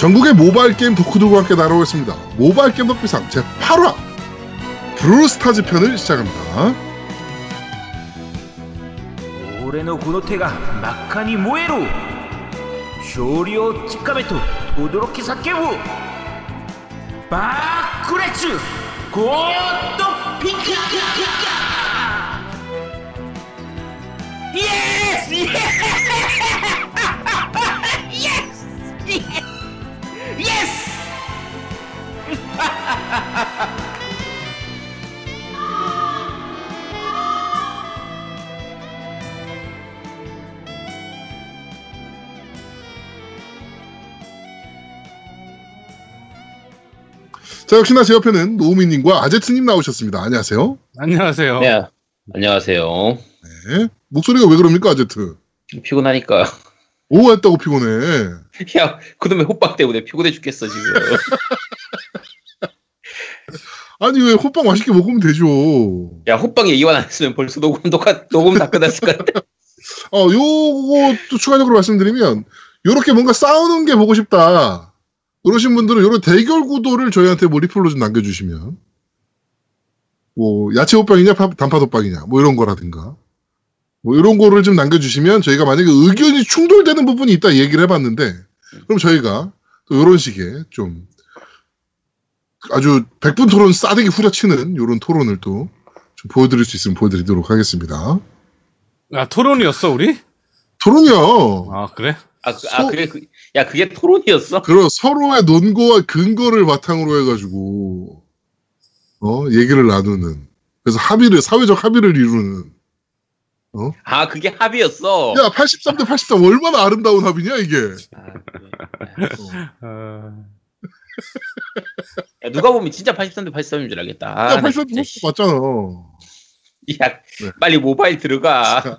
전국의 모바일 게임 덕후들과 함께 날아오겠습니다. 모바일 겜덕비상 제8화 브롤스타즈 편을 시작합니다. 俺の この手が 真っ赤に 燃える? 勝利を 掴めと 轟き 叫ぶ. 爆熱 ゴッド フィンガー yes yes yes yes! 자, 역시나 제 옆에는 노우미님과 아제트님 나오셨습니다. 안녕하세요. 안녕하세요. 네, 안녕하세요. 네. 목소리가 왜 그럽니까, 아제트? 피곤하니까. 오, 했다고 피곤해. 야, 그놈의 호빵 때문에 피곤해 죽겠어, 지금. 아니, 왜 호빵 맛있게 먹으면 되죠. 야, 호빵 얘기만 안 했으면 벌써 녹음, 녹화, 녹음 다 끝났을 것 같아. 어, 요것도 추가적으로 말씀드리면, 요렇게 뭔가 싸우는 게 보고 싶다. 그러신 분들은 요런 대결 구도를 저희한테 뭐 리플로 좀 남겨주시면, 뭐, 야채 호빵이냐, 파- 단팥 호빵이냐, 뭐 이런 거라든가, 뭐 이런 거를 좀 남겨주시면 저희가 만약에 의견이 충돌되는 부분이 있다 얘기를 해봤는데, 그럼 저희가 또 요런 식의 좀 아주 백분 토론 싸대기 후려치는 요런 토론을 또 좀 보여드릴 수 있으면 보여드리도록 하겠습니다. 아, 토론이었어, 우리? 토론이요. 아, 그래? 아, 그, 아 그래, 그, 야, 그게 토론이었어? 그런 서로의 논거와 근거를 바탕으로 해가지고 어 얘기를 나누는 그래서 합의를 사회적 합의를 이루는 아, 그게 합의였어? 야 83대 83 얼마나 아름다운 합의냐 이게 아, 그래. 어. 어... 야, 누가 보면 진짜 83대 83인 줄 알겠다. 아, 야나83 진짜, 씨. 맞잖아 야, 네. 빨리 모바일 들어가.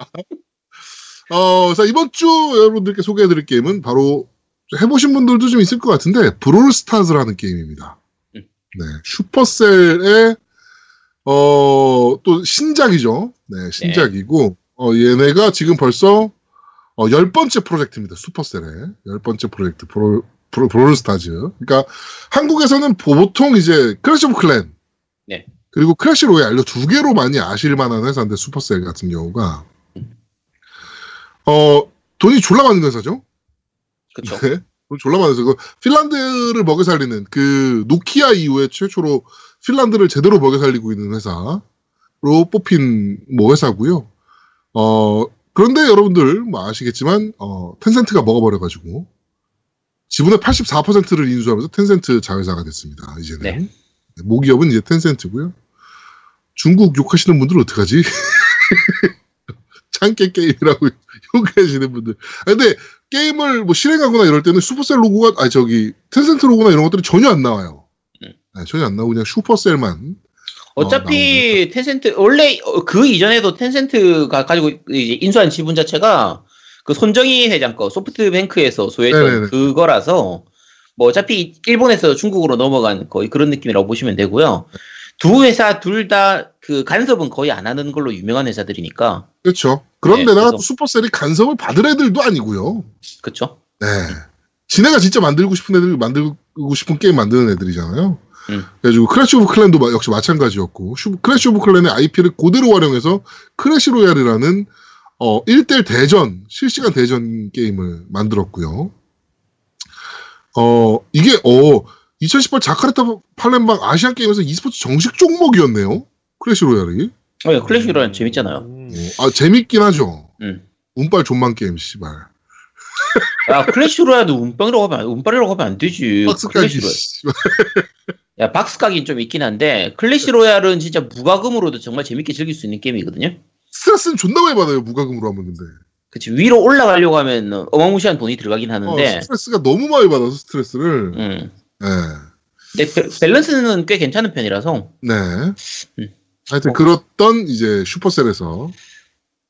어, 자 이번 주 여러분들께 소개해드릴 게임은 바로 해보신 분들도 좀 있을 것 같은데 브롤스타즈라는 게임입니다. 음. 네, 슈퍼셀의 어, 또 신작이죠. 네, 신작이고 어, 얘네가 지금 벌써 어, 열 번째 프로젝트입니다. 슈퍼셀의 열 번째 프로젝트 브롤, 브롤, 브롤스타즈. 그러니까 한국에서는 보통 이제 크래시 오브 클랜 네. 그리고 크래시 로얄 두 개로 많이 아실 만한 회사인데 슈퍼셀 같은 경우가 어 돈이 졸라 많은 회사죠. 그쵸. 네. 돈 졸라 많은 회사. 그 핀란드를 먹여 살리는 그 노키아 이후에 최초로 핀란드를 제대로 먹여 살리고 있는 회사로 뽑힌 뭐 회사고요. 어 그런데 여러분들 뭐 아시겠지만 어 텐센트가 먹어버려가지고 지분의 84%를 인수하면서 텐센트 자회사가 됐습니다. 이제는 네. 네, 모기업은 이제 텐센트고요. 중국 욕하시는 분들은 어떡하지? 창깨 게임이라고 욕하시는 분들. 아, 근데 게임을 뭐 실행하거나 이럴 때는 슈퍼셀 로고가, 아 저기 텐센트 로고나 이런 것들이 전혀 안 나와요. 음. 네, 전혀 안 나오고 그냥 슈퍼셀만. 어차피 텐센트 원래 어, 그 이전에도 텐센트가 가지고 이제 인수한 지분 자체가 그 손정희 회장 거 소프트뱅크에서 소유했던 네네네. 그거라서 뭐 어차피 일본에서 중국으로 넘어간 거의 그런 느낌이라고 보시면 되고요. 두 회사 둘 다 그 간섭은 거의 안 하는 걸로 유명한 회사들이니까 그렇죠. 그런데 네, 그래서- 또 슈퍼셀이 간섭을 받을 애들도 아니고요. 그쵸? 네. 지네가 진짜 만들고 싶은 애들, 만들고 싶은 게임 만드는 애들이잖아요. 음. 그래가지고 크래시 오브 클랜도 마- 역시 마찬가지였고, 슈- 크래시 오브 클랜의 IP를 그대로 활용해서 크래시 로얄이라는 어, 1대1 대전, 실시간 대전 게임을 만들었고요. 어, 이게, 어, 2018 자카르타 팔렘방 아시안 게임에서 e스포츠 정식 종목이었네요. 크래시 로얄이. 어, 클래시 로얄은 재밌잖아요. 음. 어, 아, 재밌긴 하죠. 음. 운빨 좆망 게임, 씨발. 야 클래시 로얄도 운빨이라고 하면 안- 운빨이라고 하면 안 되지. 박스 까기, 클래시 로얄. 씨발. 야 박스 까긴 좀 있긴 한데 클래시 로얄은 진짜 무과금으로도 정말 재밌게 즐길 수 있는 게임이거든요. 스트레스는 존나 많이 받아요, 무과금으로 하면 근데. 그치 위로 올라가려고 하면 어마무시한 돈이 들어가긴 어, 하는데 스트레스가 너무 많이 받아서 스트레스를. 음. 네. 근데 밸- 밸런스는 꽤 괜찮은 편이라서 네. 음. 하여튼 어. 그렇던 이제 슈퍼셀에서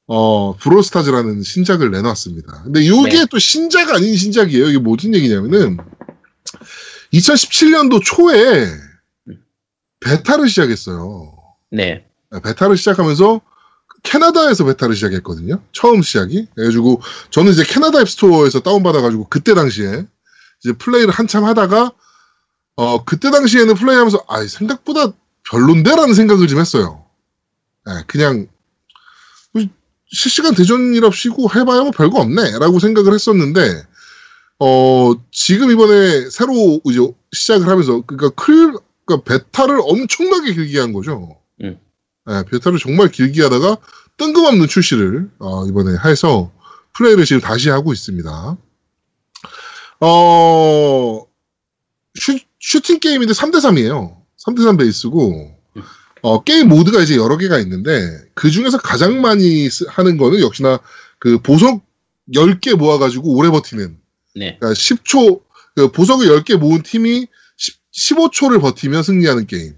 어 브로스타즈라는 신작을 내놨습니다. 근데 이게 네. 또 신작 아닌 신작이에요. 이게 무슨 얘기냐면은 2017년도 초에 음. 베타를 시작했어요. 네. 네, 베타를 시작하면서 캐나다에서 베타를 시작했거든요. 처음 시작이. 그래가지고 저는 이제 캐나다 앱스토어에서 다운받아가지고 그때 당시에 이제 플레이를 한참 하다가 어 그때 당시에는 플레이하면서 아 생각보다 별론데라는 생각을 좀 했어요. 예, 그냥 뭐 실시간 대전이랍시고 해봐야 뭐 별거 없네라고 생각을 했었는데 어 지금 이번에 새로 이제 시작을 하면서 그러니까 클 그러니까 베타를 엄청나게 길게 한 거죠. 음. 예, 베타를 정말 길게 하다가 뜬금없는 출시를 어, 이번에 해서 플레이를 지금 다시 하고 있습니다. 어, 슈, 슈팅 게임인데 3대3이에요. 3대3 베이스고, 어, 게임 모드가 이제 여러 개가 있는데, 그 중에서 가장 많이 쓰- 하는 거는 역시나 그 보석 10개 모아가지고 오래 버티는, 네. 그러니까 10초, 그 보석을 10개 모은 팀이 10, 15초를 버티면 승리하는 게임.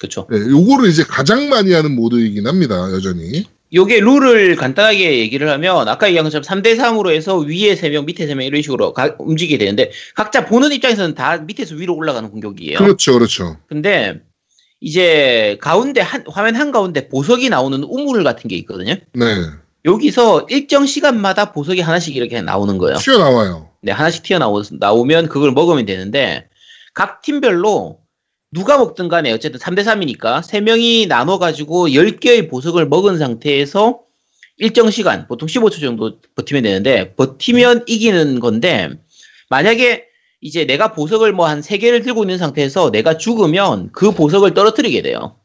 그쵸. 네, 요거를 이제 가장 많이 하는 모드이긴 합니다, 여전히. 요게 룰을 간단하게 얘기를 하면 아까 얘기한 것처럼 3대 3으로 해서 위에 3명, 밑에 3명 이런 식으로 가- 움직이게 되는데 각자 보는 입장에서는 다 밑에서 위로 올라가는 공격이에요. 그렇죠, 그렇죠. 근데 이제 가운데 한 화면 한 가운데 보석이 나오는 우물 같은 게 있거든요. 네. 여기서 일정 시간마다 보석이 하나씩 이렇게 나오는 거예요. 튀어나와요. 네, 하나씩 튀어나오, 나오면 그걸 먹으면 되는데, 각 팀별로 누가 먹든 간에 어쨌든 3대3이니까 3명이 나눠가지고 10개의 보석을 먹은 상태에서 일정 시간, 보통 15초 정도 버티면 되는데, 버티면 이기는 건데, 만약에 이제 내가 보석을 뭐 한 3개를 들고 있는 상태에서 내가 죽으면 그 보석을 떨어뜨리게 돼요.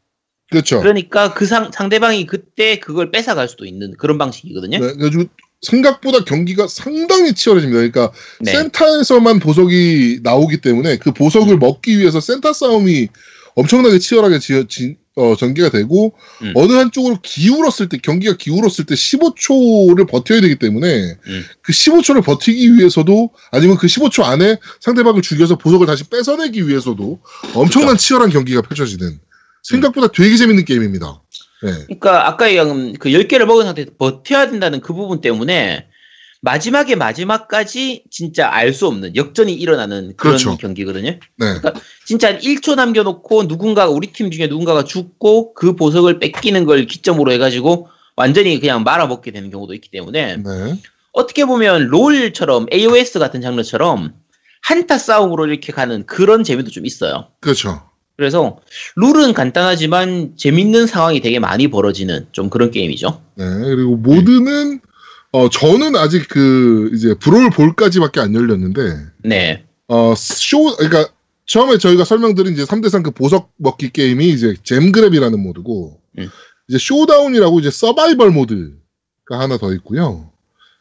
그렇죠. 그러니까 그 상, 상대방이 그때 그걸 뺏어갈 수도 있는 그런 방식이거든요. 네, 그래가지고 생각보다 경기가 상당히 치열해집니다. 그러니까 네. 센터에서만 보석이 나오기 때문에 그 보석을 먹기 위해서 센터 싸움이 엄청나게 치열하게 지어, 진- 어, 전개가 되고 음. 어느 한쪽으로 기울었을 때 경기가 기울었을 때 15초를 버텨야 되기 때문에 음. 그 15초를 버티기 위해서도 아니면 그 15초 안에 상대방을 죽여서 보석을 다시 뺏어내기 위해서도 엄청난 치열한 경기가 펼쳐지는 생각보다 되게 재밌는 게임입니다. 네. 그러니까 아까 얘기한 그 10개를 먹은 상태에서 버텨야 된다는 그 부분 때문에 마지막에 마지막까지 진짜 알 수 없는 역전이 일어나는 그런 그렇죠. 경기거든요. 네. 진짜 한 1초 남겨놓고 누군가가 우리 팀 중에 누군가가 죽고 그 보석을 뺏기는 걸 기점으로 해가지고 완전히 그냥 말아먹게 되는 경우도 있기 때문에 네. 어떻게 보면 롤처럼 AOS 같은 장르처럼 한타 싸움으로 이렇게 가는 그런 재미도 좀 있어요. 그렇죠. 그래서 룰은 간단하지만 재밌는 상황이 되게 많이 벌어지는 좀 그런 게임이죠. 네, 그리고 모드는 어 저는 아직 그 이제 브롤 볼까지밖에 안 열렸는데 네. 어쇼 그러니까 처음에 저희가 설명드린 이제 3대3 그 보석 먹기 게임이 이제 Gem Grab이라는 모드고 음. 이제 Showdown이라고 이제 서바이벌 모드가 하나 더 있고요.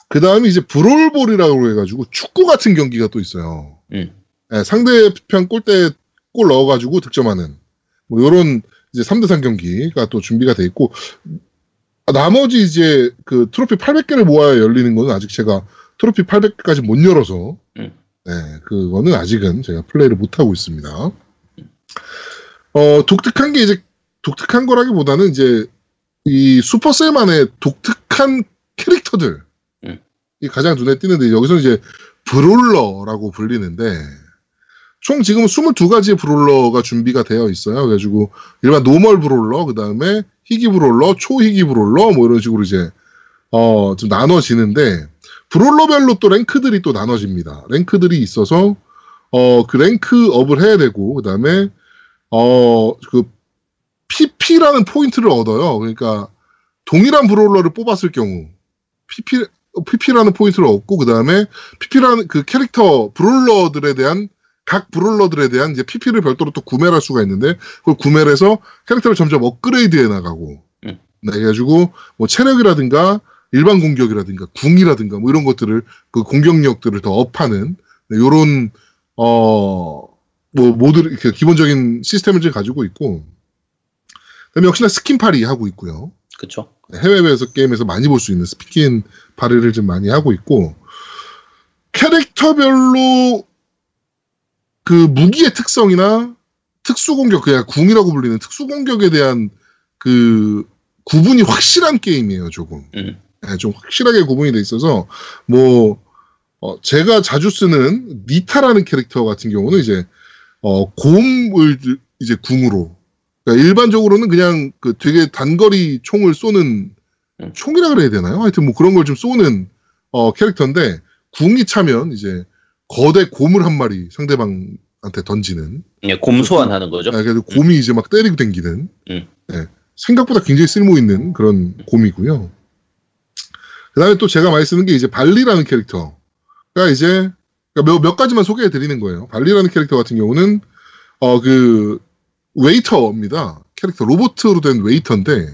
그 다음에 이제 브롤볼이라고 해가지고 축구 같은 경기가 또 있어요. 음. 네, 상대편 골대 골 넣어가지고 득점하는 뭐 요런 이제 3대3 경기가 또 준비가 돼 있고 아, 나머지 이제 그 트로피 800개를 모아야 열리는 거는 아직 제가 트로피 800개까지 못 열어서 음. 네, 그거는 아직은 제가 플레이를 못 하고 있습니다. 어, 독특한 게 이제 독특한 거라기보다는 이제 이 슈퍼셀만의 독특한 캐릭터들 음. 이 가장 눈에 띄는데 여기서 이제 brawler라고 불리는데 총 지금 22가지의 brawler가 준비가 되어 있어요. 그래가지고 일반 normal brawler, 그 다음에 희귀 brawler, 초희귀 brawler 뭐 이런 식으로 이제 어 좀 나눠지는데 brawler별로 또 랭크들이 또 나눠집니다. 랭크들이 있어서 어 그 rank up을 해야 되고 그 다음에 어 그 PP라는 포인트를 얻어요. 그러니까 동일한 brawler를 뽑았을 경우 PP PP라는 포인트를 얻고 그 다음에 PP라는 그 캐릭터 brawler들에 대한 각 brawler들에 대한 이제 PP를 별도로 또 구매를 할 수가 있는데 그걸 구매를 해서 캐릭터를 점점 업그레이드 해 나가고 음. 네, 그래가지고 뭐 체력이라든가 일반 공격이라든가 궁이라든가 뭐 이런 것들을 그 공격력들을 더 업하는 네, 요런 어 뭐 모드 이렇게 기본적인 시스템을 지금 가지고 있고 그다음에 역시나 스킨팔이 하고 있고요. 네, 해외에서 게임에서 많이 볼 수 있는 스킨팔이를 좀 많이 하고 있고 캐릭터별로 그 무기의 특성이나 특수 공격 그냥 궁이라고 불리는 특수 공격에 대한 그 구분이 확실한 게임이에요 조금 음. 네, 좀 확실하게 구분이 돼 있어서 뭐 어, 제가 자주 쓰는 니타라는 캐릭터 같은 경우는 이제 어, 곰을 이제 궁으로 그러니까 일반적으로는 그냥 그 되게 단거리 총을 쏘는 음. 총이라 그래야 되나요? 하여튼 뭐 그런 걸 좀 쏘는 어, 캐릭터인데 궁이 차면 이제 거대 곰을 한 마리 상대방한테 던지는 예, 곰 소환하는 거죠. 아, 그래서 곰이 이제 막 때리고 댕기는 음. 네, 생각보다 굉장히 쓸모 있는 그런 곰이고요. 그다음에 또 제가 많이 쓰는 게 이제 발리라는 캐릭터가 이제 그러니까 몇, 몇 가지만 소개해 드리는 거예요. 발리라는 캐릭터 같은 경우는 어 그 웨이터입니다. 캐릭터 로봇으로 된 웨이터인데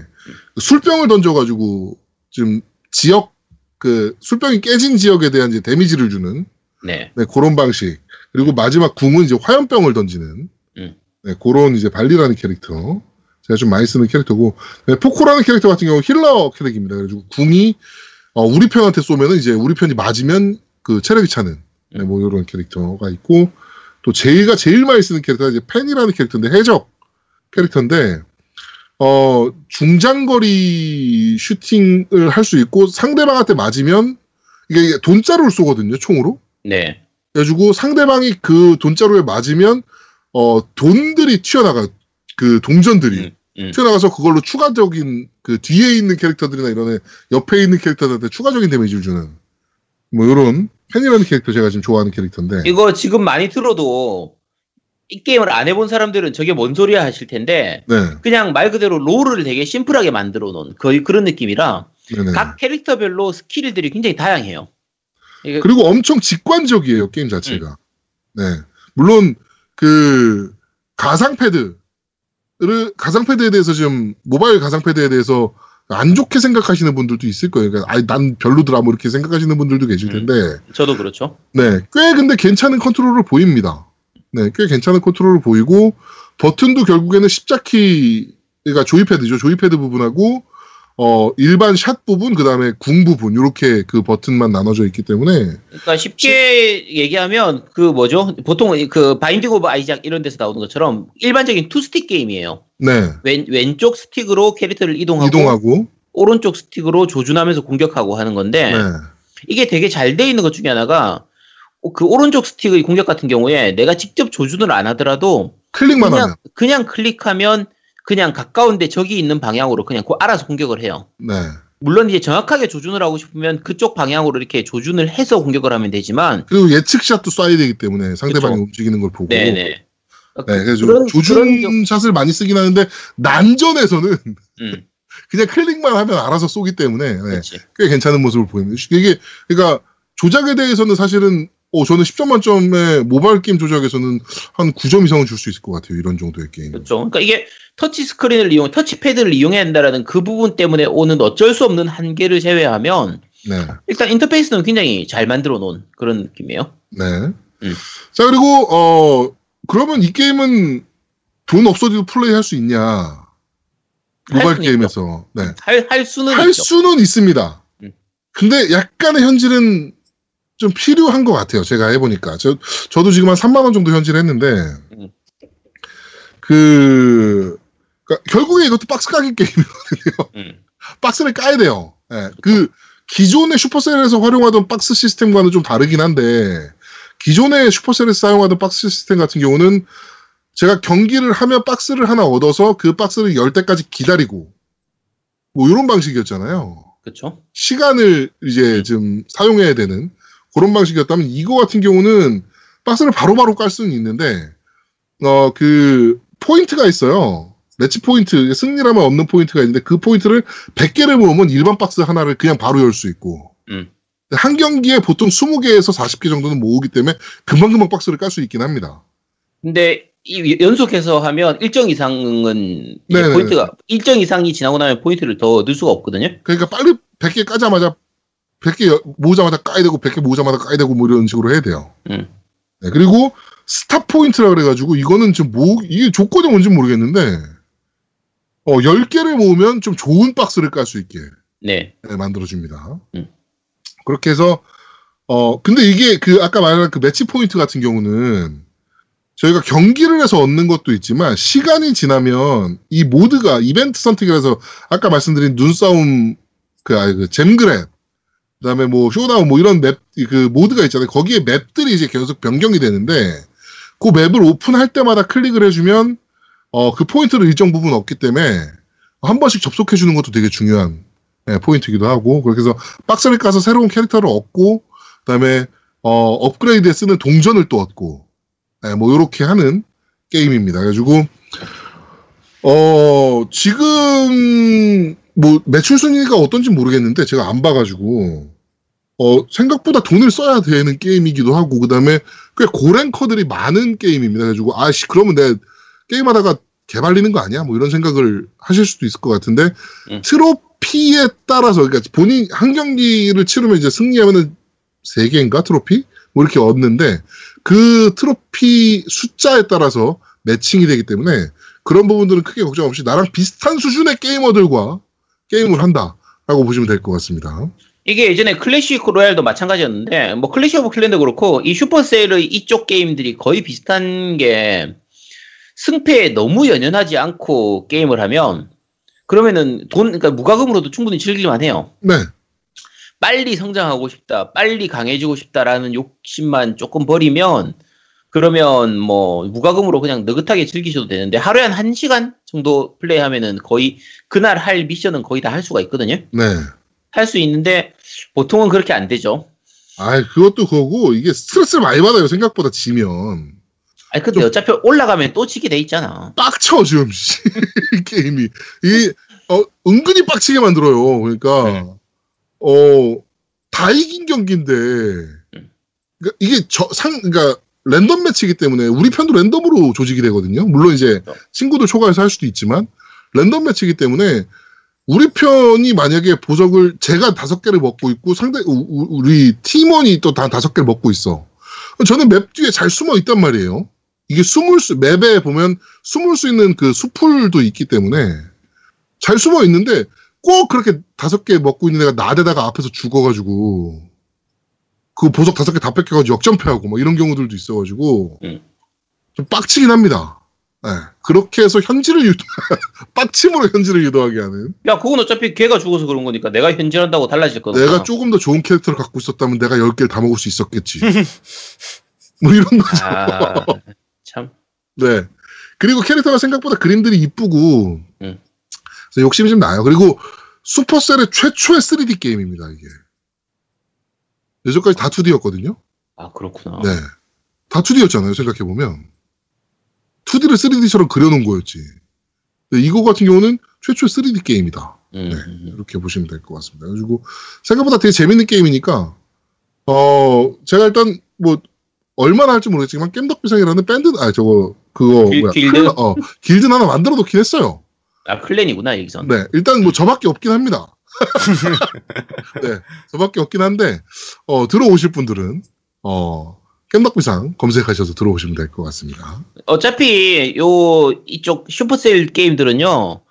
술병을 던져가지고 지금 지역 그 술병이 깨진 지역에 대한 이제 데미지를 주는 네. 네, 그런 방식. 그리고 마지막 궁은 이제 화염병을 던지는 음. 네, 그런 이제 발리라는 캐릭터. 제가 좀 많이 쓰는 캐릭터고 네, 포코라는 캐릭터 같은 경우 힐러 캐릭입니다. 그래가지고 궁이 어, 우리 편한테 쏘면은 이제 우리 편이 맞으면 그 체력이 차는 네, 뭐 이런 캐릭터가 있고 또 제가 제일 많이 쓰는 캐릭터가 이제 펜이라는 캐릭터인데 해적 캐릭터인데 어 중장거리 슈팅을 할 수 있고 상대방한테 맞으면 이게 돈자루를 쏘거든요 총으로. 네. 그래가지고 상대방이 그 돈자루에 맞으면 어 돈들이 튀어나가 그 동전들이 음, 음. 튀어나가서 그걸로 추가적인 그 뒤에 있는 캐릭터들이나 이런 애 옆에 있는 캐릭터들한테 추가적인 데미지를 주는 뭐 이런 팬이라는 캐릭터 제가 지금 좋아하는 캐릭터인데 이거 지금 많이 들어도 이 게임을 안 해본 사람들은 저게 뭔 소리야 하실 텐데 네 그냥 말 그대로 롤을 되게 심플하게 만들어 놓은 거의 그런 느낌이라 네네 각 캐릭터별로 스킬들이 굉장히 다양해요. 이게 그리고 엄청 직관적이에요 게임 자체가 네 물론 그 가상 패드를 가상 패드에 대해서 지금 모바일 가상 패드에 대해서 안 좋게 생각하시는 분들도 있을 거예요. 그러니까 아니 난 별로더라 뭐 이렇게 생각하시는 분들도 계실 음. 텐데 저도 그렇죠. 네, 꽤 근데 괜찮은 컨트롤을 보입니다. 네, 꽤 괜찮은 컨트롤을 보이고 버튼도 결국에는 십자키가 joypad죠. joypad 부분하고 어 일반 샷 부분 그다음에 궁 부분 이렇게 그 버튼만 나눠져 있기 때문에 그러니까 쉽게 얘기하면 그 뭐죠? 보통 그 바인딩 오브 아이작 이런 데서 나오는 것처럼 일반적인 two stick 게임이에요. 네 왼, 왼쪽 스틱으로 캐릭터를 이동하고, 이동하고 오른쪽 스틱으로 조준하면서 공격하고 하는 건데 네. 이게 되게 잘 돼 있는 것 중에 하나가 그 오른쪽 스틱의 공격 같은 경우에 내가 직접 조준을 안 하더라도 클릭만 그냥 하면 그냥 클릭하면 그냥 가까운데 적이 있는 방향으로 그냥 그 알아서 공격을 해요. 네. 물론 이제 정확하게 조준을 하고 싶으면 그쪽 방향으로 이렇게 조준을 해서 공격을 하면 되지만 그리고 예측샷도 쏴야 되기 때문에 상대방이 그쵸. 움직이는 걸 보고 네네. 네, 그래서 그런- 조준 그런 경- 샷을 많이 쓰긴 하는데 난전에서는 음, 그냥 클릭만 하면 알아서 쏘기 때문에 네. 꽤 괜찮은 모습을 보이는 이게 그러니까 조작에 대해서는 사실은 어 저는 10점 만점에 모바일 게임 조작에서는 한 9점 이상은 줄 수 있을 것 같아요 이런 정도의 게임. 그렇죠. 그러니까 이게 터치 스크린을 이용, 터치패드를 이용해야 한다라는 그 부분 때문에 오는 어쩔 수 없는 한계를 제외하면 네, 일단 인터페이스는 굉장히 잘 만들어 놓은 그런 느낌이에요. 네. 음. 자 그리고 어 그러면 이 게임은 돈 없어도 플레이 할 수 있냐? 모바일 게임에서 네. 할, 할 수는 할 있죠. 수는 있습니다. 음. 근데 약간의 현질은 좀 필요한 것 같아요. 제가 해보니까. 저, 저도 지금 한 3만원 정도 현질을 했는데, 음. 그, 그러니까 결국에 이것도 박스 까기 게임이거든요. 음, 박스를 까야 돼요. 예, 그, 기존의 슈퍼셀에서 활용하던 박스 시스템과는 좀 다르긴 한데, 기존의 슈퍼셀에서 사용하던 박스 시스템 같은 경우는 제가 경기를 하면 박스를 하나 얻어서 그 박스를 열 때까지 기다리고, 뭐, 이런 방식이었잖아요. 그렇죠. 시간을 이제 좀 사용해야 되는 그런 방식이었다면 이거 같은 경우는 박스를 바로바로 깔 수는 있는데 어 그 포인트가 있어요. 매치 포인트 승리랑은 없는 포인트가 있는데 그 포인트를 100개를 모으면 일반 박스 하나를 그냥 바로 열 수 있고 음. 한 경기에 보통 20개에서 40개 정도는 모으기 때문에 금방금방 박스를 깔 수 있긴 합니다. 근데 이 연속해서 하면 일정 이상은 이제 네네네. 포인트가 일정 이상이 지나고 나면 포인트를 더 얻을 수가 없거든요. 그러니까 빨리 100개 까자마자 100개 여- 모으자마자 까야 되고 100개 모으자마자 까야 되고 뭐 이런 식으로 해야 돼요. 음. 네, 그리고 스타 포인트라 그래가지고 이거는 지금 뭐 이게 조건이 뭔지 모르겠는데 어 10개를 모으면 좀 좋은 박스를 깔 수 있게 네. 네, 만들어줍니다. 음. 그렇게 해서 어 근데 이게 그 아까 말한 그 매치 포인트 같은 경우는 저희가 경기를 해서 얻는 것도 있지만 시간이 지나면 이 모드가 이벤트 선택이라서 아까 말씀드린 눈싸움 그, 아니, 그 Gem Grab 그다음에 뭐 Showdown 뭐 이런 맵 그 모드가 있잖아요. 거기에 맵들이 이제 계속 변경이 되는데 그 맵을 오픈할 때마다 클릭을 해주면 어 그 포인트를 일정 부분 얻기 때문에 한 번씩 접속해 주는 것도 되게 중요한 예, 포인트이기도 하고 그렇게 해서 박스를 까서 새로운 캐릭터를 얻고 그다음에 어, 업그레이드에 쓰는 동전을 또 얻고, 예, 뭐, 요렇게 하는 게임입니다. 그래가지고, 어, 지금, 뭐, 매출 순위가 어떤지 모르겠는데, 제가 안 봐가지고, 어, 생각보다 돈을 써야 되는 게임이기도 하고, 그 다음에 꽤 고랭커들이 많은 게임입니다. 그래가지고, 아씨, 그러면 내 게임하다가 개발리는 거 아니야? 뭐 이런 생각을 하실 수도 있을 것 같은데, 음. 트로피에 따라서, 그러니까 본인 한 경기를 치르면 이제 승리하면은 세 개인가 트로피? 뭐 이렇게 얻는데, 그 트로피 숫자에 따라서 매칭이 되기 때문에, 그런 부분들은 크게 걱정 없이 나랑 비슷한 수준의 게이머들과 게임을 한다라고 보시면 될 것 같습니다. 이게 예전에 클래시 로얄도 마찬가지였는데 뭐 클래시 오브 클랜도 그렇고 이 슈퍼셀의 이쪽 게임들이 거의 비슷한 게 승패에 너무 연연하지 않고 게임을 하면 그러면은 돈 그러니까 무과금으로도 충분히 즐길만 해요. 네. 빨리 성장하고 싶다, 빨리 강해지고 싶다라는 욕심만 조금 버리면 그러면 뭐 무과금으로 그냥 느긋하게 즐기셔도 되는데 하루에 한 1시간 정도 플레이하면은 거의 그날 할 미션은 거의 다 할 수가 있거든요. 네. 할 수 있는데 보통은 그렇게 안 되죠. 아, 그것도 그거고 이게 스트레스를 많이 받아요. 생각보다 지면 아니 근데 어차피 올라가면 또 지게 돼 있잖아. 빡쳐 지금 게임이 이 어, 은근히 빡치게 만들어요. 그러니까 네. 어다 이긴 경기인데 그러니까 이게 저 상 그러니까 랜덤 매치이기 때문에 우리 편도 랜덤으로 조직이 되거든요. 물론 이제 그렇죠. 친구들 초과해서 할 수도 있지만 랜덤 매치이기 때문에 우리 편이 만약에 보석을 제가 다섯 개를 먹고 있고 상대 우리 팀원이 또 다 다섯 개를 먹고 있어. 저는 맵 뒤에 잘 숨어 있단 말이에요. 이게 숨을 수 맵에 보면 숨을 수 있는 그 수풀도 있기 때문에 잘 숨어 있는데 꼭 그렇게 다섯 개 먹고 있는 애가 나대다가 앞에서 죽어가지고 그 보석 다섯 개 다 뺏겨가지고 역전패하고 뭐 이런 경우들도 있어가지고 음. 좀 빡치긴 합니다. 네. 그렇게 해서 현질을 유도 빡침으로 현질을 유도하게 하는 야 그건 어차피 걔가 죽어서 그런 거니까 내가 현질한다고 달라질 거다. 내가 조금 더 좋은 캐릭터를 갖고 있었다면 내가 열 개를 다 먹을 수 있었겠지. 뭐 이런 거죠. 아, 참. 네. 그리고 캐릭터가 생각보다 그림들이 이쁘고 음. 욕심이 좀 나요. 그리고 슈퍼셀의 최초의 3D 게임입니다. 이게 예전까지 다 2D였거든요. 아 그렇구나. 네. 다 2D였잖아요. 생각해 보면 2D를 3D처럼 그려놓은 거였지. 이거 같은 경우는 최초의 3D 게임이다. 음, 네. 음. 이렇게 보시면 될 것 같습니다. 그리고 생각보다 되게 재밌는 게임이니까 어 제가 일단 뭐 얼마나 할지 모르겠지만 겜덕비상이라는 밴드 아 저거 그거 길- 뭐야 길드? 클- 어 길드 하나 만들어 놓긴 했어요. 아 클랜이구나 여기선. 네 일단 뭐 저밖에 없긴 합니다. 네 저밖에 없긴 한데 어 들어오실 분들은 어 겜덕비상 검색하셔서 들어오시면 될 것 같습니다. 어차피 요 이쪽 슈퍼셀 게임들은요.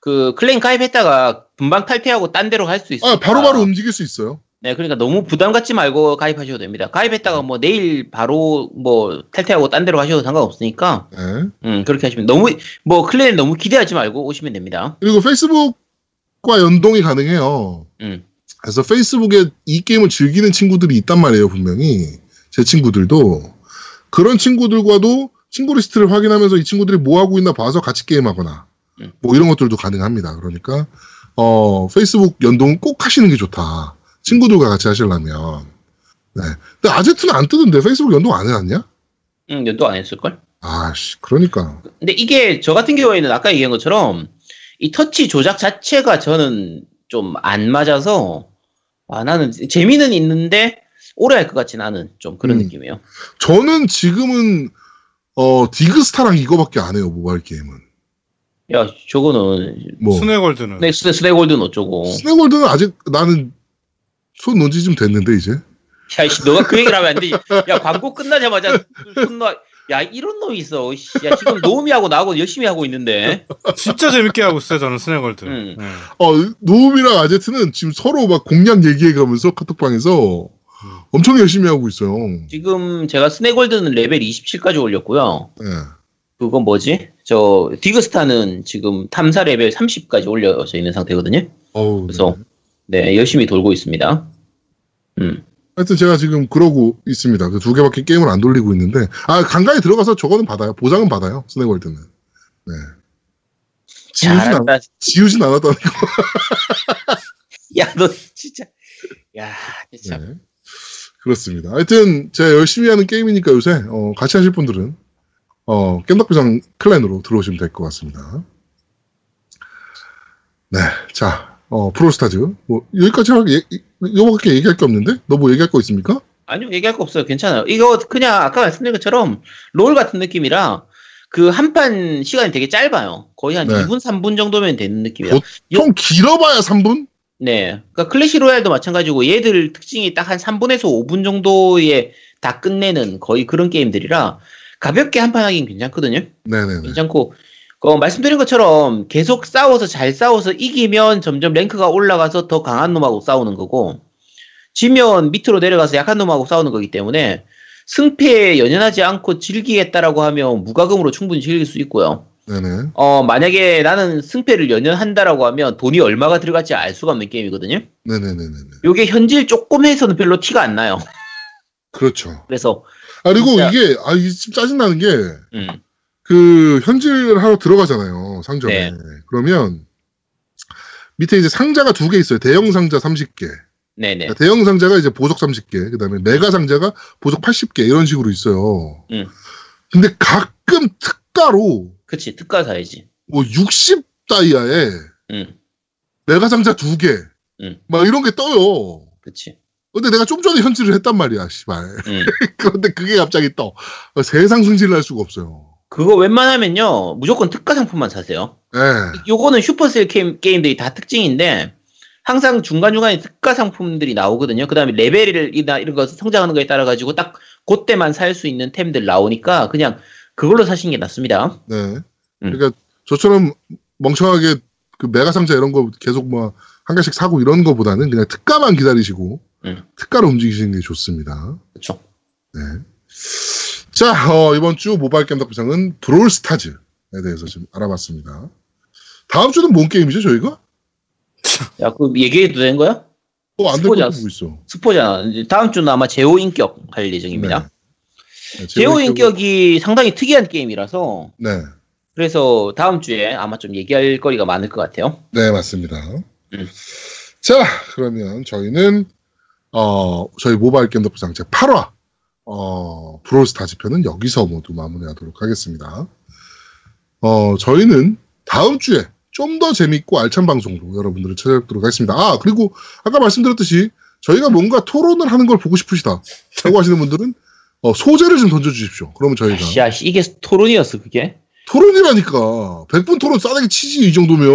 그 클랜 가입했다가 금방 탈퇴하고 딴 데로 갈 수 있어요. 아 바로 바로 움직일 수 있어요. 네, 그러니까 너무 부담 갖지 말고 가입하셔도 됩니다. 가입했다가 뭐 내일 바로 뭐 탈퇴하고 딴 데로 가셔도 상관없으니까, 네. 음, 그렇게 하시면 너무, 뭐 clan 너무 기대하지 말고 오시면 됩니다. 그리고 페이스북 과 연동이 가능해요. 음, 그래서 페이스북에 이 게임을 즐기는 친구들이 있단 말이에요, 분명히. 제 친구들도. 그런 친구들과도 친구 리스트를 확인하면서 이 친구들이 뭐 하고 있나 봐서 같이 게임하거나, 음. 뭐 이런 것들도 가능합니다. 그러니까, 어, 페이스북 연동 꼭 하시는 게 좋다. 친구들과 같이 하시려면. 네. 근데 아제트는 안 뜨던데, 페이스북 연동 안 해놨냐? 음, 연도 안 했을걸? 아씨, 그러니까. 근데 이게 저 같은 경우에는 아까 얘기한 것처럼 이 터치 조작 자체가 저는 좀 안 맞아서, 아, 나는 재미는 있는데 오래 할 것 같진 않은 좀 그런 음. 느낌이에요. 저는 지금은, 어, 디그스타랑 이거밖에 안 해요, 모바일 게임은. 야, 저거는, 뭐. 스네골드는 네, 스네, 스네골드는 어쩌고. 스네골드는 아직 나는 손 놓은 지좀 됐는데 이제 야, 이씨, 너가 그 얘기를 하면 안 되지. 야, 광고 끝나자마자 손 놔. 야, 이런 놈이 있어. 씨, 야, 지금 노우미하고 나하고 열심히 하고 있는데. 진짜 재밌게 하고 있어요 저는 스네골드. 음. 네. 어 노움이랑 아제트는 지금 서로 막 공략 얘기해가면서 카톡방에서 엄청 열심히 하고 있어요. 지금 제가 스네골드는 레벨 27까지 올렸고요. 예. 그건 뭐지? 저, 디그스타는 지금 탐사 레벨 30까지 올려져 있는 상태거든요. 어우, 그래서, 네. 네, 열심히 돌고 있습니다. 음. 하여튼 제가 지금 그러고 있습니다. 그 두 개밖에 게임을 안 돌리고 있는데 아 간간히 들어가서 저거는 받아요. 보상은 받아요. 스네골드는. 네. 지우진, 않, 잘한다. 지우진 않았다는 거. 야, 너 진짜. 야, 참. 네. 그렇습니다. 하여튼 제가 열심히 하는 게임이니까 요새 어, 같이 하실 분들은 어, 깸덕비상 클랜으로 들어오시면 될 것 같습니다. 네, 자 어, 프로스타즈 뭐 여기까지 하고 예, 이거밖에 얘기할 게 없는데 너 뭐 얘기할 거 있습니까? 아니요, 얘기할 거 없어요. 괜찮아요. 이거 그냥 아까 말씀드린 것처럼 롤 같은 느낌이라 그 한 판 시간이 되게 짧아요. 거의 한 네. 2분, 3분 정도면 되는 느낌이라. 보통 길어봐야 3분? 네. 그러니까 클래시 로얄도 마찬가지고 얘들 특징이 딱 한 3분에서 5분 정도에 다 끝내는 거의 그런 게임들이라 가볍게 한 판 하긴 괜찮거든요. 네네네. 괜찮고 어, 말씀드린 것처럼 계속 싸워서 잘 싸워서 이기면 점점 랭크가 올라가서 더 강한 놈하고 싸우는 거고 지면 밑으로 내려가서 약한 놈하고 싸우는 거기 때문에 승패에 연연하지 않고 즐기겠다라고 하면 무과금으로 충분히 즐길 수 있고요. 네네. 어, 만약에 나는 승패를 연연한다라고 하면 돈이 얼마가 들어갈지 알 수가 없는 게임이거든요. 네네네네. 요게 현질 조금 해서는 별로 티가 안 나요. 그렇죠. 그래서 아, 그리고 진짜. 이게, 아, 이게 좀 짜증 나는 게, 음, 그, 현질 하러 들어가잖아요. 상점에. 네. 그러면, 밑에 이제 상자가 두 개 있어요. 대형 상자 30개. 네네. 대형 상자가 이제 보석 30개, 그 다음에 메가 상자가 보석 80개, 이런 식으로 있어요. 음. 근데 가끔 특가로, 그치, 특가 사야지. 뭐, 60다이아에 음, 메가 상자 두 개, 음. 막 이런 게 떠요. 그치. 근데 내가 좀 전에 현질을 했단 말이야, 씨발. 음. 그런데 그게 갑자기 떠. 세상 승질을 할 수가 없어요. 그거 웬만하면요, 무조건 특가 상품만 사세요. 예. 요거는 슈퍼셀 게임, 게임들이 다 특징인데, 항상 중간중간에 특가 상품들이 나오거든요. 그 다음에 레벨이나 이런 거 성장하는 거에 따라 가지고 딱 그때만 살 수 있는 템들 나오니까 그냥 그걸로 사시는 게 낫습니다. 네. 그러니까 저처럼 멍청하게 그 메가 상자 이런 거 계속 뭐한 개씩 사고 이런 거보다는 그냥 특가만 기다리시고 음. 특가로 움직이시는 게 좋습니다. 그렇죠. 네. 자, 어, 이번 주 모바일 게임 덕분상은 브롤 스타즈에 대해서 좀 알아봤습니다. 다음 주는 뭔 게임이죠, 저희가? 야, 그 얘기해도 되는 거야? 어, 스포자. 거 보고 있어. 스포잖아. 다음 주는 아마 제호 인격 할 예정입니다. 네, 제호 제호 인격이 상당히 특이한 게임이라서 네. 그래서 다음 주에 아마 좀 얘기할 거리가 많을 것 같아요. 네, 맞습니다. 음. 자, 그러면 저희는, 어, 저희 모바일 게임 덕분상 제 8화, 어, 브롤스타즈 편은 여기서 모두 마무리하도록 하겠습니다. 어, 저희는 다음 주에 좀 더 재밌고 알찬 방송으로 여러분들을 찾아뵙도록 하겠습니다. 아, 그리고 아까 말씀드렸듯이 저희가 뭔가 토론을 하는 걸 보고 싶으시다. 라고 하시는 분들은 어, 소재를 좀 던져주십시오. 그러면 저희가. 야, 씨, 이게 토론이었어, 그게? 토론이라니까. 100분 토론 싸대기 치지, 이 정도면.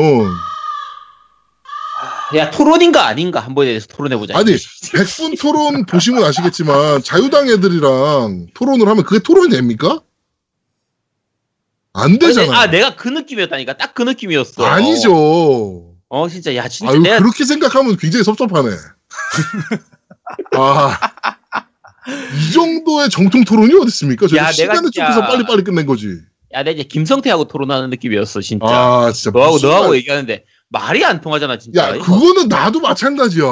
야, 토론인가 아닌가 한 번에 대해서 토론해보자. 아니, 100분 토론 보시면 아시겠지만, 자유당 애들이랑 토론을 하면 그게 토론이 됩니까? 안 되잖아. 아, 내가 그 느낌이었다니까. 딱 그 느낌이었어. 아니죠. 어, 진짜. 야, 진짜 아유, 내가. 그렇게 생각하면 굉장히 섭섭하네. 아. 이 정도의 정통 토론이 어디 있습니까? 저희 시간을 좁혀서 빨리빨리 끝낸 거지. 야, 내가 이제 김성태하고 토론하는 느낌이었어, 진짜. 아, 진짜. 너하고, 무슨 너하고 말- 얘기하는데. 말이 안 통하잖아, 진짜. 야, 이거. 그거는 나도 마찬가지야.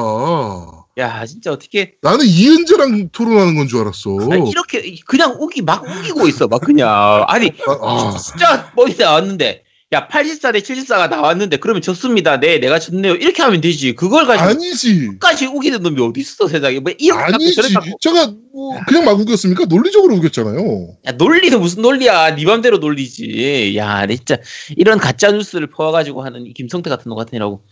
야, 진짜 어떻게. 나는 이은재랑 토론하는 건 줄 알았어. 아니, 이렇게, 그냥 우기, 막 우기고 있어, 막 그냥. 아니, 아, 아. 진짜 머리 나왔는데. 야, 84대 74가 나왔는데, 그러면 졌습니다. 네, 내가 졌네요. 이렇게 하면 되지. 그걸 가지고. 아니지. 끝까지 우기는 놈이 어딨어, 세상에. 뭐, 갖고 아니지. 제가 뭐 그냥 막 우겼습니까? 논리적으로 우겼잖아요. 야, 논리는 무슨 논리야. 네 맘대로 논리지. 야, 내 진짜 이런 가짜 뉴스를 퍼와가지고 하는 이 김성태 같은 놈 같은 애라고.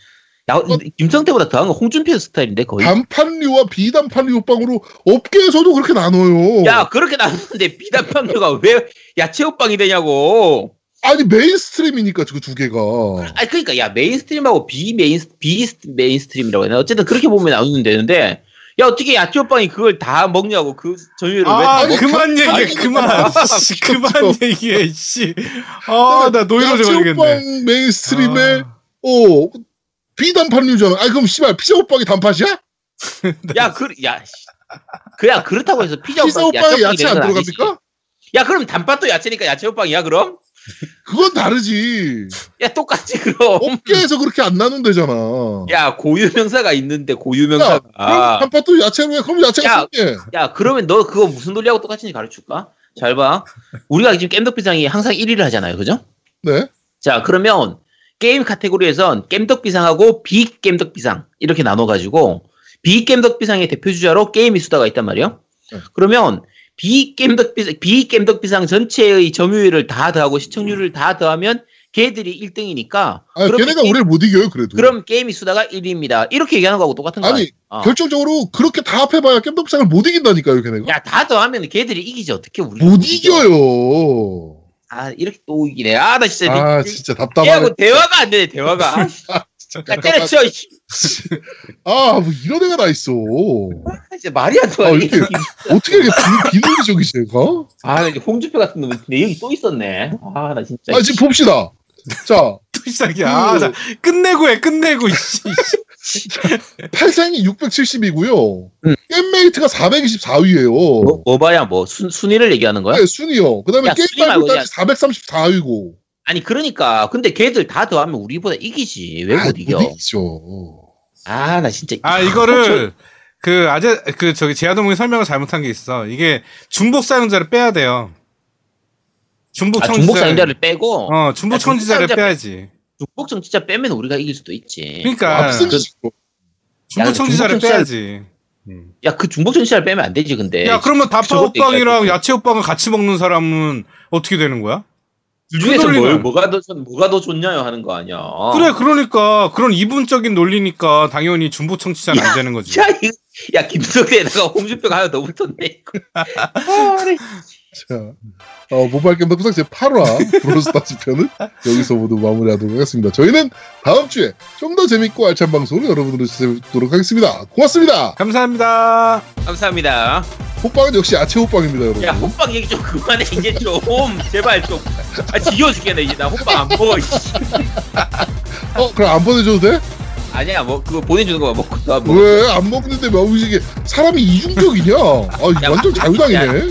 야, 어? 김성태보다 더한 건 홍준표 스타일인데 거의. 단판류와 비단판류 호빵으로 업계에서도 그렇게 나눠요. 야, 그렇게 나눴는데 비단팥류가 왜 야채 호빵이 되냐고. 아니 mainstream이니까 그 두 개가. 아니 그러니까 야 mainstream하고 비main 비 mainstream이라고 해야 되나? 어쨌든 그렇게 보면 나누면 되는데. 야 어떻게 야채 호빵이 그걸 다 먹냐고 그 왜? 아, 다 먹- 그만 얘기해, 아니, 그만. 씨, 그만 얘기해, 씨. 아, 나 노이로제 걸리겠네. 야채호빵 mainstream에 아, 어 비단팥류잖아. 아니 그럼 씨발 피자 호빵이 단팥이야? 야, 그, 야, 씨. 그야 그렇다고 해서 피자 피자 호빵 호빵에 야채 야채 안건 아니지. 들어갑니까? 야, 그럼 단팥도 야채니까 야채 호빵이야, 그럼? 그건 다르지. 야, 똑같지, 그럼. 업계에서 그렇게 안 나눈대잖아. 야, 고유명사가 있는데, 야, 고유명사가. 그럼 단팥도 야채로 해. 그럼 야채가 야. 야, 야, 그러면 너 그거 무슨 논리하고 똑같은지 가르쳐줄까? 잘 봐. 우리가 지금 겜덕비상이 항상 1위를 하잖아요, 그죠? 네. 자, 그러면 게임 카테고리에선 겜덕비상하고 비겜덕비상 이렇게 나눠가지고 비겜덕비상의 대표 주자로 게임 이 수다가 있단 말이에요. 네. 그러면 비겜덕비상 비겜덕비상 전체의 점유율을 다 더하고 시청률을 다 더하면 걔들이 1등이니까 아, 걔네가 우리를 못 이겨요, 그래도. 그럼 게임이 수다가 1위입니다. 이렇게 얘기하는 거하고 똑같은 거 아니? 어. 결정적으로 그렇게 다 합해봐야 겜덕상을 못 이긴다니까요, 걔네가. 야, 다 더하면 걔들이 이기지 어떻게 우리 못 이겨요. 아, 이렇게 또 이기네. 아, 나 진짜 아, 이- 진짜 답답하네. 얘하고 대화가 안 되네, 대화가. 아, 진짜 야, 때려쳐. 이 아, 뭐 이런 애가 다 있어. 진짜 말이 안 아, 네 이렇게 어떻게 이렇게 비, 비논리적이지, 얘가? 아, 나 이제 홍준표 같은 놈이 근데 여기 또 있었네. 아, 나 진짜. 아, 지금 봅시다. 자, 또 시작이야. 아, 자, 끝내고 해, 끝내고, 이씨. 팔생이 670이고요. 응. 게임메이트가 424위예요. 뭐, 뭐 봐야 뭐 순, 순위를 얘기하는 거야? 네, 순위요. 그 다음에 야, 게임 순위 말고 발표까지 434위고. 아니 그러니까 근데 걔들 다 더하면 우리보다 이기지 왜 못 이겨? 이기죠. 아 나 진짜 아, 이거를, 그, 아재, 그, 저기, 제아도목이 설명을 잘못한 게 있어. 이게 중복 사용자를 빼야 돼요. 중복 아, 청지자. 중복 사용자를 빼고 어, 중복 아, 청지자를 사용자 빼야지. 중복 청취자 빼면 우리가 이길 수도 있지. 그러니까. 중복 야, 청지자를 중복 청지자- 빼야지. 음. 야그 중복 청취자를 빼면 안 되지 근데. 야, 그러면 다파 저것도 호빵이랑 있다, 야채 호빵을 같이 먹는 사람은 어떻게 되는 거야? 둘 중에서 그뭘 뭐가 더 좋- 뭐가 더 좋냐요 하는 거 아니야. 그래, 그러니까 그런 이분적인 논리니까 당연히 중복 청취자는 안 되는 거지. 야, 이- 야 김석대에다가 홍준표가 하나 더 붙었네. 아, 네. 자, 어, 모바일 게임 덕분상 제 8화 브로스타즈 편은 여기서 모두 마무리하도록 하겠습니다. 저희는 다음 주에 좀 더 재밌고 알찬 방송을 여러분들로 찾아뵙도록 하겠습니다. 고맙습니다. 감사합니다. 감사합니다. 호빵은 역시 아체 호빵입니다, 여러분. 야 호빵 얘기 좀 그만해 이제 좀 제발 좀. 아 지겨 죽겠네 이제 나 호빵 안 먹어. 어, 그럼 안 보내줘도 돼? 아니야 뭐 그거 보내주는 거만 먹고 나 먹어. 왜안 먹는데 뭐 이게 사람이 이중적이냐? 아, 야, 완전 자유당이네. 야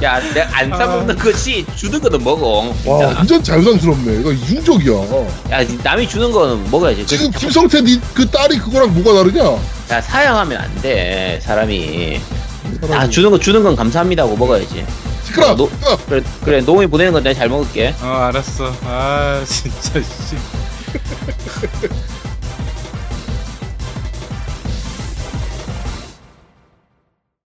내가 안 아. 사먹는 것이 주는 거는 먹어. 와, 진짜. 완전 자유당스럽네. 이거 이중적이야. 야 남이 주는 거는 먹어야지. 지금 그- 김성태 니, 그 딸이 그거랑 뭐가 다르냐? 야 사양하면 안 돼 사람이. 아 사람이. 주는 거 주는 건 감사합니다고 먹어야지. 시끄러. 어, 너- 시끄러. 그래 그래 노이 보내는 건 내가 잘 먹을게. 어, 알았어. 아, 진짜, 씨.